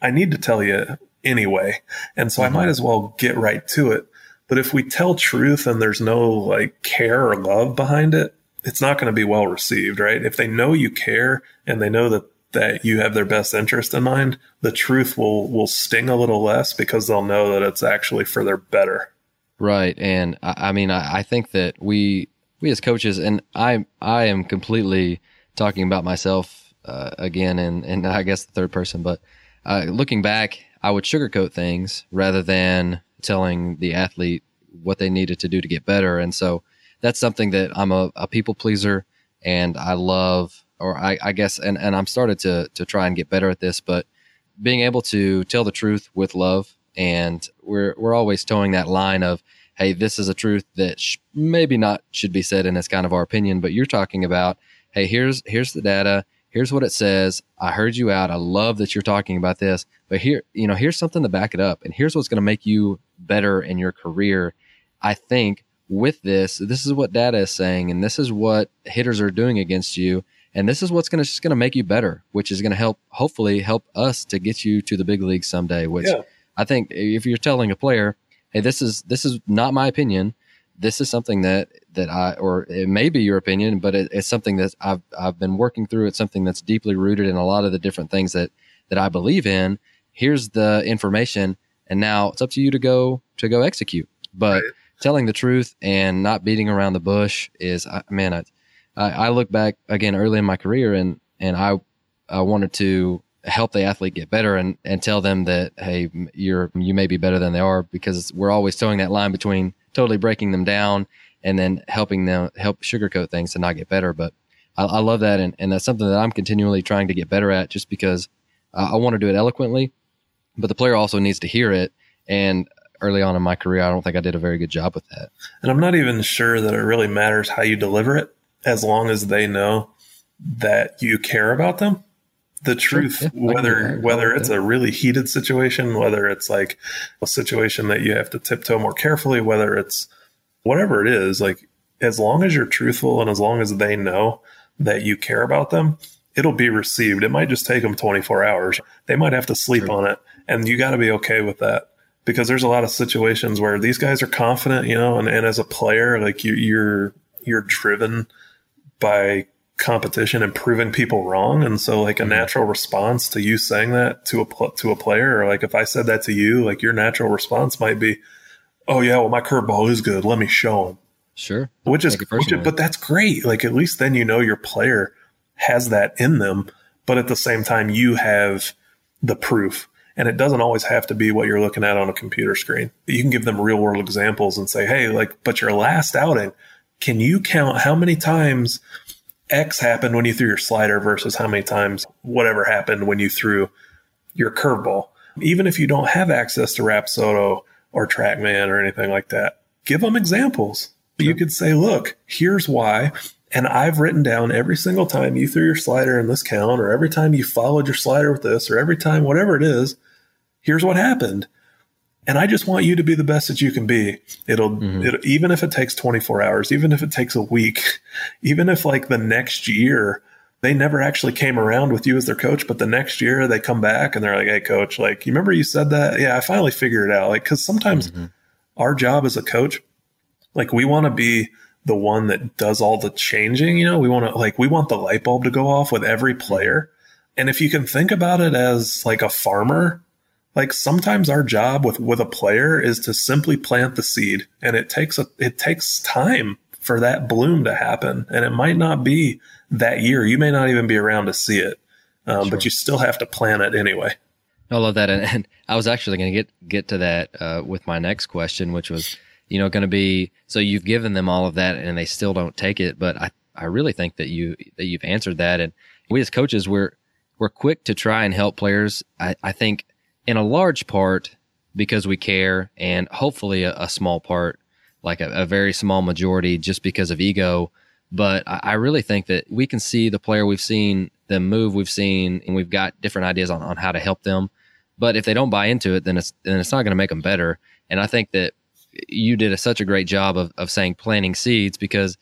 I need to tell you anyway, and so mm-hmm. I might as well get right to it. But if we tell truth and there's no like care or love behind it, it's not going to be well received, right? If they know you care and they know that that you have their best interest in mind, the truth will will sting a little less because they'll know that it's actually for their better. Right, and I, I mean, I, I, think that we we as coaches, and I I am completely talking about myself uh, again, and and I guess the third person, but uh, looking back, I would sugarcoat things rather than telling the athlete what they needed to do to get better, and so that's something that I'm a, a people pleaser, and I love, or I, I guess, and and I'm started to to try and get better at this, but being able to tell the truth with love and we're we're always toeing that line of hey this is a truth that sh- maybe not should be said and it's kind of our opinion but you're talking about hey here's here's the data here's what it says. I heard you out. I love that you're talking about this but here you know here's something to back it up and here's what's going to make you better in your career. I think with this this is what data is saying and this is what hitters are doing against you and this is what's going to just going to make you better which is going to help hopefully help us to get you to the big leagues someday which yeah. I think if you're telling a player, hey, this is this is not my opinion. This is something that that I, or it may be your opinion, but it, it's something that I've I've been working through. It's something that's deeply rooted in a lot of the different things that that I believe in. Here's the information, and now it's up to you to go to go execute. But right. telling the truth and not beating around the bush is, I, man, I, I look back again early in my career, and and I I wanted to help the athlete get better and, and tell them that, hey, you're, you may be better than they are because we're always toeing that line between totally breaking them down and then helping them help sugarcoat things to not get better. But I, I love that. And, and that's something that I'm continually trying to get better at just because uh, I want to do it eloquently, but the player also needs to hear it. And early on in my career, I don't think I did a very good job with that. And I'm not even sure that it really matters how you deliver it as long as they know that you care about them the truth yeah, whether whether it's a really heated situation whether it's like a situation that you have to tiptoe more carefully whether it's whatever it is like as long as you're truthful and as long as they know that you care about them it'll be received it might just take them 24 hours they might have to sleep on it and you got to be okay with that because there's a lot of situations where these guys are confident you know and, and as a player like you, you're you're driven by competition and proving people wrong. And so like a mm-hmm. natural response to you saying that to a, to a player, or like if I said that to you, like your natural response might be, Oh yeah, well my curveball is good. Let me show him. Sure. Which is, which is, but that's great. Like at least then you know your player has that in them, but at the same time you have the proof. And it doesn't always have to be what you're looking at on a computer screen. You can give them real world examples and say, Hey, like, but your last outing, can you count how many times X happened when you threw your slider versus how many times whatever happened when you threw your curveball. Even if you don't have access to Rapsodo or TrackMan or anything like that, give them examples. Sure. You could say, look, here's why. And I've written down every single time you threw your slider in this count, or every time you followed your slider with this, or every time, whatever it is, here's what happened. And I just want you to be the best that you can be. It'll, mm-hmm. it, even if it takes 24 hours, even if it takes a week, even if like the next year, they never actually came around with you as their coach, but the next year they come back and they're like, Hey coach, like, you remember you said that? Yeah, I finally figured it out. Like, cause sometimes mm-hmm. our job as a coach, like we want to be the one that does all the changing, you know, we want to like, we want the light bulb to go off with every player. And if you can think about it as like a farmer, like sometimes our job with with a player is to simply plant the seed and it takes a it takes time for that bloom to happen. And it might not be that year. You may not even be around to see it um, sure. but you still have to plant it anyway. I love that. And, and i was actually going to get get to that uh, with my next question which was you know going to be so you've given them all of that and they still don't take it but i i really think that you that you've answered that. And we as coaches we're we're quick to try and help players i i think in a large part because we care, and hopefully a, a small part, like a, a, very small majority, just because of ego. But I, I, really think that we can see the player, we've seen them move, we've seen, and we've got different ideas on, on how to help them. But if they don't buy into it, then it's then it's not going to make them better. And I think that you did a, such a great job of, of saying planting seeds because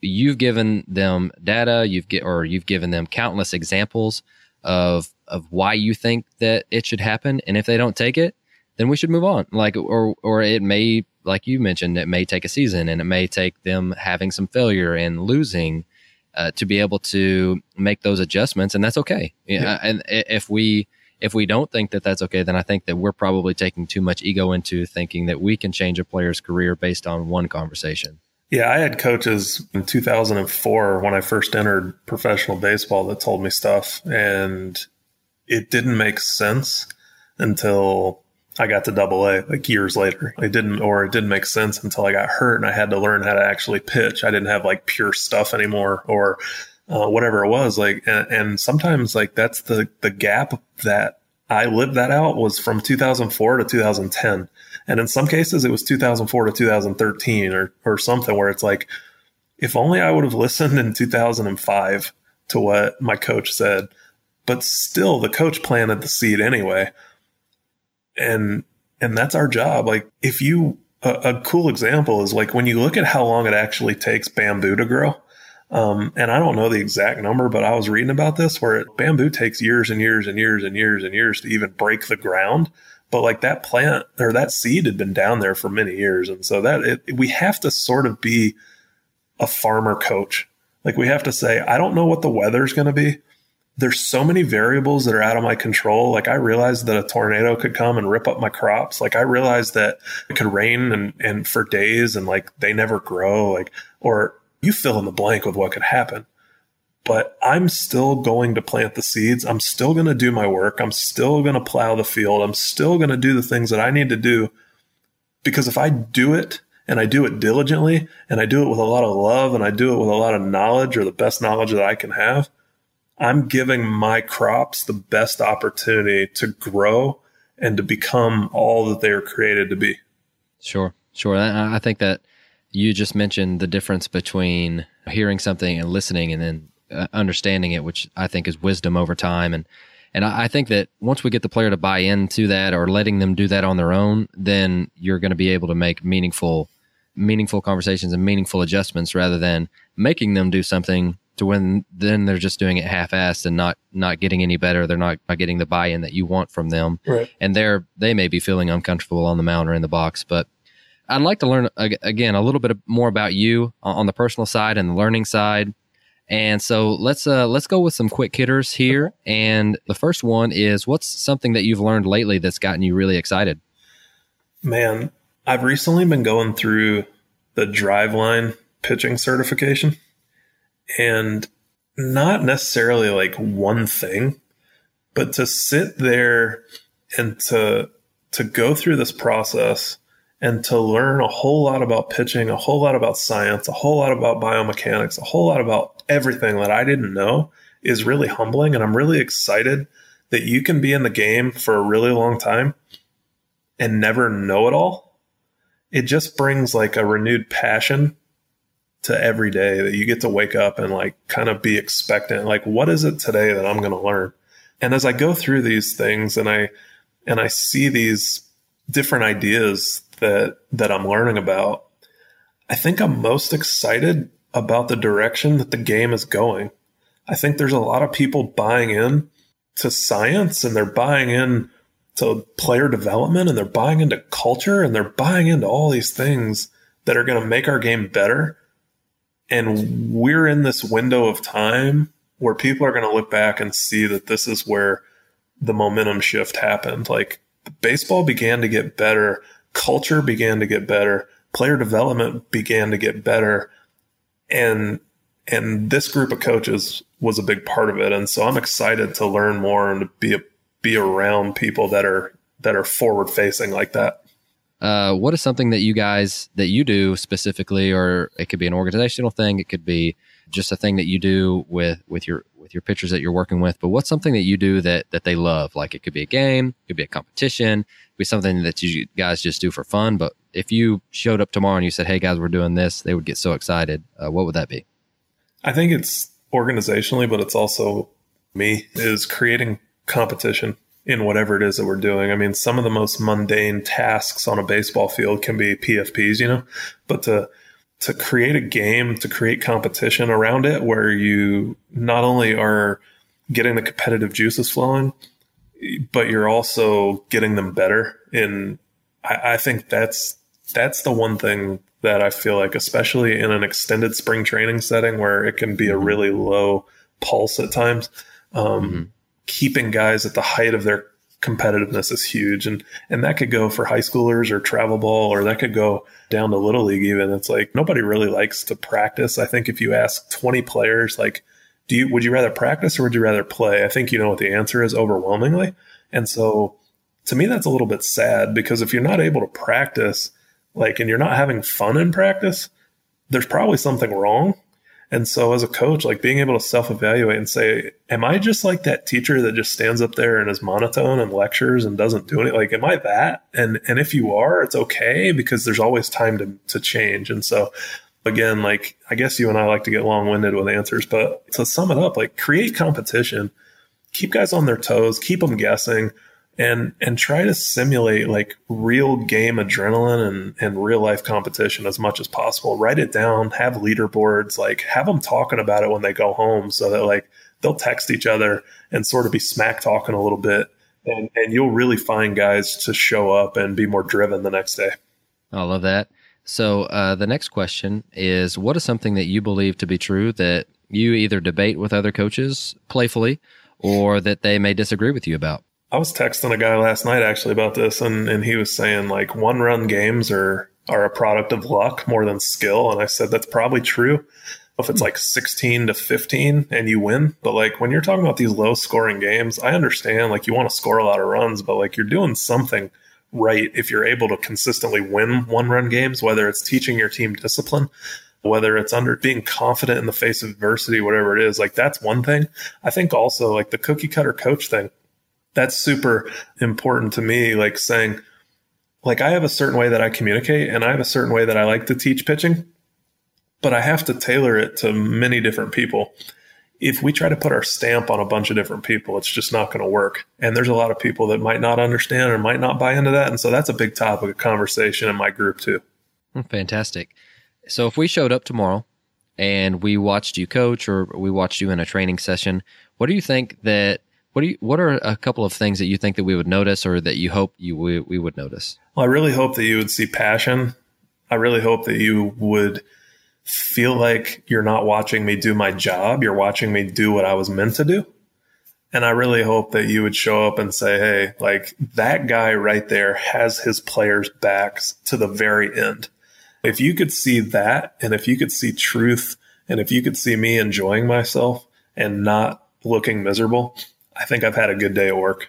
you've given them data, you've get or you've given them countless examples of of why you think that it should happen, and if they don't take it, then we should move on. Like, or or it may, like you mentioned, it may take a season, and it may take them having some failure and losing uh, to be able to make those adjustments, and that's okay. Yeah. And if we if we don't think that that's okay, then I think that we're probably taking too much ego into thinking that we can change a player's career based on one conversation. Yeah, I had coaches in 2004 when I first entered professional baseball that told me stuff, and it didn't make sense until I got to double A, like years later. It didn't, or it didn't make sense until I got hurt and I had to learn how to actually pitch. I didn't have like pure stuff anymore or uh, whatever it was. Like, and, and sometimes like that's the, the gap that I lived that out was from 2004 to 2010 and in some cases, it was 2004 to 2013 or, or something where it's like, if only I would have listened in 2005 to what my coach said, but still the coach planted the seed anyway. And, and that's our job. Like if you, a, a cool example is like when you look at how long it actually takes bamboo to grow, um, and I don't know the exact number, but I was reading about this where it, bamboo takes years and years and years and years and years to even break the ground. But like that plant or that seed had been down there for many years. And so that it, we have to sort of be a farmer coach. Like we have to say i don't know what the weather's going to be there's so many variables that are out of my control like i realized that a tornado could come and rip up my crops like i realized that it could rain and, and for days and like they never grow like or you fill in the blank with what could happen but I'm still going to plant the seeds. I'm still going to do my work. I'm still going to plow the field. I'm still going to do the things that I need to do. Because if I do it and I do it diligently and I do it with a lot of love and I do it with a lot of knowledge or the best knowledge that I can have, I'm giving my crops the best opportunity to grow and to become all that they are created to be. Sure, sure. I think that you just mentioned the difference between hearing something and listening and then uh, understanding it, which I think is wisdom over time. And, and I, I think that once we get the player to buy into that or letting them do that on their own, then you're going to be able to make meaningful, meaningful conversations and meaningful adjustments rather than making them do something to when then they're just doing it half-assed and not not getting any better. They're not, not getting the buy-in that you want from them, right. and they're they may be feeling uncomfortable on the mound or in the box. But I'd like to learn again a little bit more about you on the personal side and the learning side. And so let's uh, let's go with some quick hitters here. And the first one is what's something that you've learned lately that's gotten you really excited? Man, I've recently been going through the driveline pitching certification and not necessarily like one thing, but to sit there and to to go through this process and to learn a whole lot about pitching, a whole lot about science, a whole lot about biomechanics, a whole lot about everything that I didn't know is really humbling. And I'm really excited that you can be in the game for a really long time and never know it all. It just brings like a renewed passion to every day that you get to wake up and like kind of be expectant. Like, what is it today that I'm going to learn? And as I go through these things and I, and I see these different ideas that that I'm learning about, I think I'm most excited about the direction that the game is going. I think there's a lot of people buying in to science and they're buying in to player development and they're buying into culture and they're buying into all these things that are going to make our game better. And we're in this window of time where people are going to look back and see that this is where the momentum shift happened. Like baseball began to get better, culture began to get better, player development began to get better. And and this group of coaches was a big part of it. And so I'm excited to learn more and to be a, be around people that are that are forward facing like that. Uh, what is something that you guys that you do specifically, or it could be an organizational thing, it could be just a thing that you do with with your with your pitchers that you're working with. But what's something that you do that that they love? Like it could be a game, it could be a competition, it could be something that you guys just do for fun. But if you showed up tomorrow and you said, "Hey guys, we're doing this," they would get so excited. Uh, what would that be? I think it's organizationally, but it's also me is creating competition in whatever it is that we're doing. I mean, some of the most mundane tasks on a baseball field can be PFPs, you know, but to to create a game, to create competition around it where you not only are getting the competitive juices flowing, but you're also getting them better. And I, I think that's that's the one thing that I feel like, especially in an extended spring training setting where it can be a mm-hmm. really low pulse at times, um, mm-hmm. Keeping guys at the height of their competitiveness is huge. And, and that could go for high schoolers or travel ball, or that could go down to little league even. It's like nobody really likes to practice. I think if you ask 20 players, like, do you, would you rather practice or would you rather play? I think you know what the answer is overwhelmingly. And so to me, that's a little bit sad because if you're not able to practice, like, and you're not having fun in practice, there's probably something wrong. And so as a coach, like being able to self evaluate and say, am I just like that teacher that just stands up there and is monotone and lectures and doesn't do anything? Like, am I that? And, and if you are, it's okay because there's always time to, to change. And so again, like, I guess you and I like to get long winded with answers, but to sum it up, like create competition, keep guys on their toes, keep them guessing and and try to simulate like real game adrenaline and and real life competition as much as possible. Write it down have leaderboards like have them talking about it when they go home so that like they'll text each other and sort of be smack talking a little bit. And and you'll really find guys to show up and be more driven the next day. I love that. So uh, the next question is what is something that you believe to be true that you either debate with other coaches playfully or that they may disagree with you about I was texting a guy last night actually about this, and, and he was saying like one run games are are a product of luck more than skill, and I said that's probably true. If it's like 16 to 15 and you win, but like when you're talking about these low scoring games, I understand like you want to score a lot of runs, but like you're doing something right if you're able to consistently win one run games, whether it's teaching your team discipline, whether it's under being confident in the face of adversity, whatever it is, like that's one thing. I think also like the cookie cutter coach thing that's super important to me. Like saying, like, I have a certain way that I communicate and I have a certain way that I like to teach pitching, but I have to tailor it to many different people. If we try to put our stamp on a bunch of different people, it's just not going to work. And there's a lot of people that might not understand or might not buy into that. And so that's a big topic of conversation in my group, too. Hmm, fantastic. So if we showed up tomorrow and we watched you coach or we watched you in a training session, what do you think that what do you? What are a couple of things that you think that we would notice, or that you hope you we, we would notice? Well, I really hope that you would see passion. I really hope that you would feel like you're not watching me do my job. You're watching me do what I was meant to do. And I really hope that you would show up and say, Hey, like that guy right there has his players' backs to the very end. If you could see that, and if you could see truth, and if you could see me enjoying myself and not looking miserable, I think I've had a good day at work.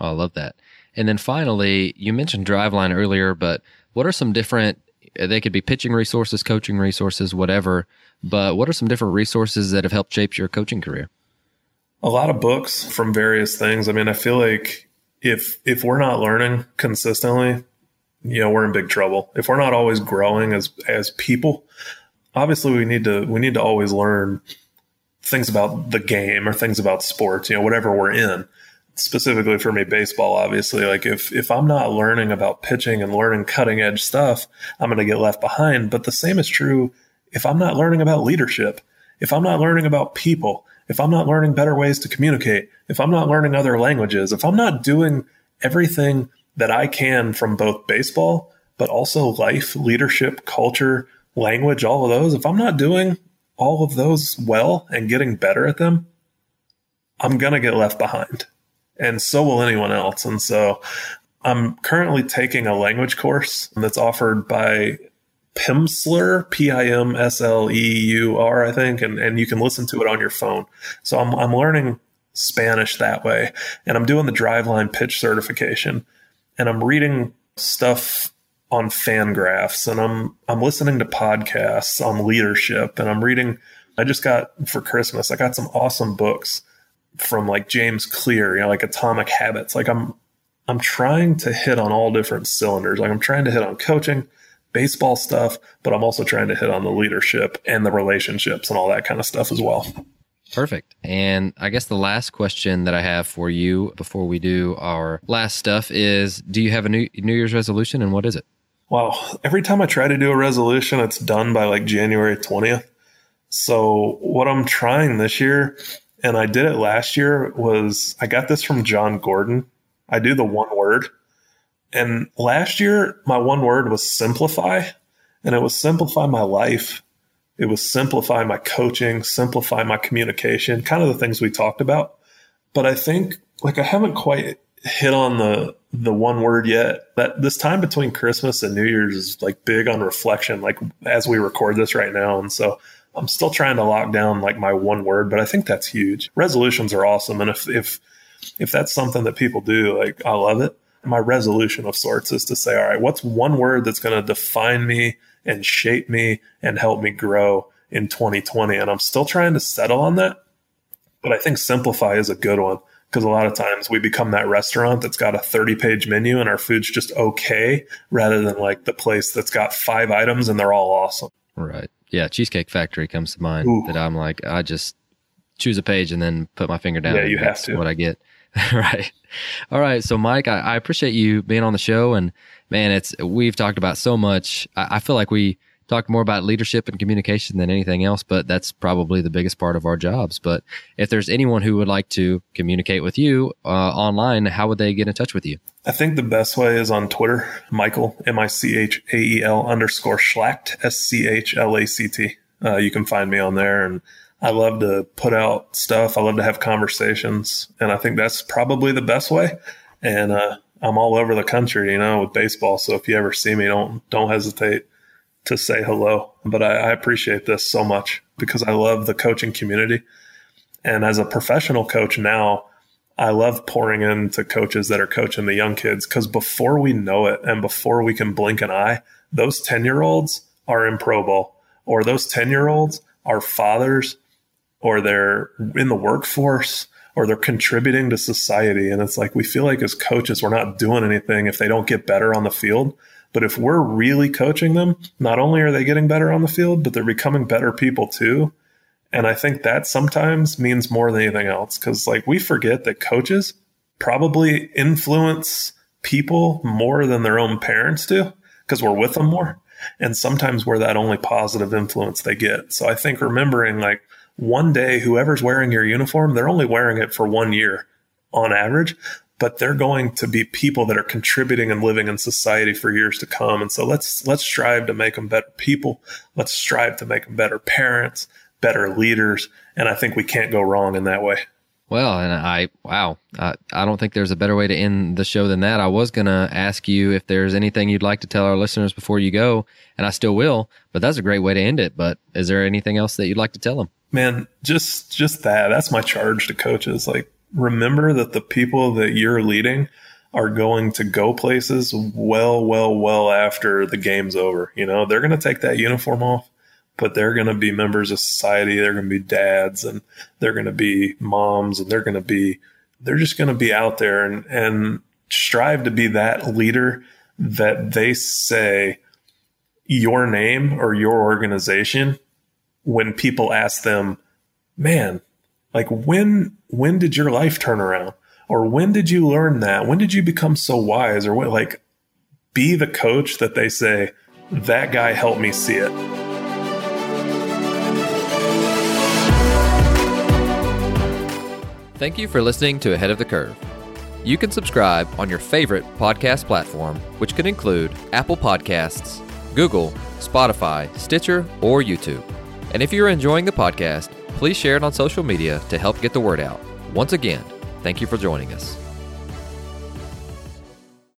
Oh, I love that. And then finally, you mentioned Driveline earlier, but what are some different? Uh, they could be pitching resources, coaching resources, whatever. But what are some different resources that have helped shape your coaching career? A lot of books from various things. I mean, I feel like if if we're not learning consistently, you know, we're in big trouble. If we're not always growing as as people, obviously we need to we need to always learn things about the game or things about sports, you know, whatever we're in specifically for me baseball obviously like if if i'm not learning about pitching and learning cutting edge stuff i'm going to get left behind. But the same is true if i'm not learning about leadership if i'm not learning about people if i'm not learning better ways to communicate if i'm not learning other languages if i'm not doing everything that i can from both baseball but also life leadership culture language all of those if i'm not doing all of those well and getting better at them i'm going to get left behind and so will anyone else. And so I'm currently taking a language course that's offered by Pimsleur, P I M S L E U R, I think, and, and you can listen to it on your phone. So I'm, I'm learning Spanish that way. And I'm doing the driveline pitch certification. And I'm reading stuff on Fangraphs and I'm I'm listening to podcasts on leadership and I'm reading I just got for Christmas, I got some awesome books from like James Clear, you know, like Atomic Habits. Like I'm I'm trying to hit on all different cylinders. Like I'm trying to hit on coaching, baseball stuff, but I'm also trying to hit on the leadership and the relationships and all that kind of stuff as well. Perfect. And I guess the last question that I have for you before we do our last stuff is do you have a new New Year's resolution and what is it? Wow. Every time I try to do a resolution, it's done by like January 20th. So what I'm trying this year and I did it last year was I got this from Jon Gordon. I do the one word. And last year my one word was simplify and it was simplify my life. It was simplify my coaching, simplify my communication, kind of the things we talked about. But I think like I haven't quite hit on the the one word yet. That this time between Christmas and New Year's is like big on reflection, like as we record this right now. And so I'm still trying to lock down like my one word, but I think that's huge. Resolutions are awesome. And if, if, if that's something that people do, like I love it. My resolution of sorts is to say, all right, what's one word that's going to define me and shape me and help me grow in 2020? And I'm still trying to settle on that. But I think simplify is a good one because a lot of times we become that restaurant that's got a 30 page menu and our food's just okay rather than like the place that's got five items and they're all awesome. Right yeah, Cheesecake Factory comes to mind Ooh. that I'm like, I just choose a page and then put my finger down. Yeah, you have to. What I get. right. All right. So, Mike, I, I, appreciate you being on the show. And man, it's we've talked about so much. I, I feel like we talk more about leadership and communication than anything else, but that's probably the biggest part of our jobs. But if there's anyone who would like to communicate with you uh, online, how would they get in touch with you? I think the best way is on Twitter, Michael, M I C H A E L underscore Schlact, S C H L A C T. Uh, you can find me on there. And I love to put out stuff. I love to have conversations. And I think that's probably the best way. And uh, I'm all over the country, you know, with baseball. So if you ever see me, don't don't hesitate to say hello. But I, I appreciate this so much because I love the coaching community. And as a professional coach now, I love pouring into coaches that are coaching the young kids because before we know it and before we can blink an eye, those 10 year olds are in pro ball or those 10 year olds are fathers or they're in the workforce or they're contributing to society. And it's like we feel like as coaches, we're not doing anything if they don't get better on the field. But if we're really coaching them, not only are they getting better on the field, but they're becoming better people too. And I think that sometimes means more than anything else because, like, we forget that coaches probably influence people more than their own parents do because we're with them more. And sometimes we're that only positive influence they get. So I think remembering, like, one day, whoever's wearing your uniform, they're only wearing it for one year on average but they're going to be people that are contributing and living in society for years to come. And so let's let's strive to make them better people. Let's strive to make them better parents, better leaders, and I think we can't go wrong in that way. Well, and I wow, I, I don't think there's a better way to end the show than that. I was gonna ask you if there's anything you'd like to tell our listeners before you go, and I still will. But that's a great way to end it. But is there anything else that you'd like to tell them? Man, just just that. That's my charge to coaches. Like remember that the people that you're leading are going to go places well, well, well after the game's over. You know, they're going to take that uniform off, but they're going to be members of society. They're going to be dads and they're going to be moms and they're going to be, they're just going to be out there and, and strive to be that leader that they say your name or your organization when people ask them, man, like when when did your life turn around? Or when did you learn that? When did you become so wise? Or what, like, be the coach that they say, that guy helped me see it. Thank you for listening to Ahead of the Curve. You can subscribe on your favorite podcast platform, which could include Apple Podcasts, Google, Spotify, Stitcher, or YouTube. And if you're enjoying the podcast, please share it on social media to help get the word out. Once again, thank you for joining us.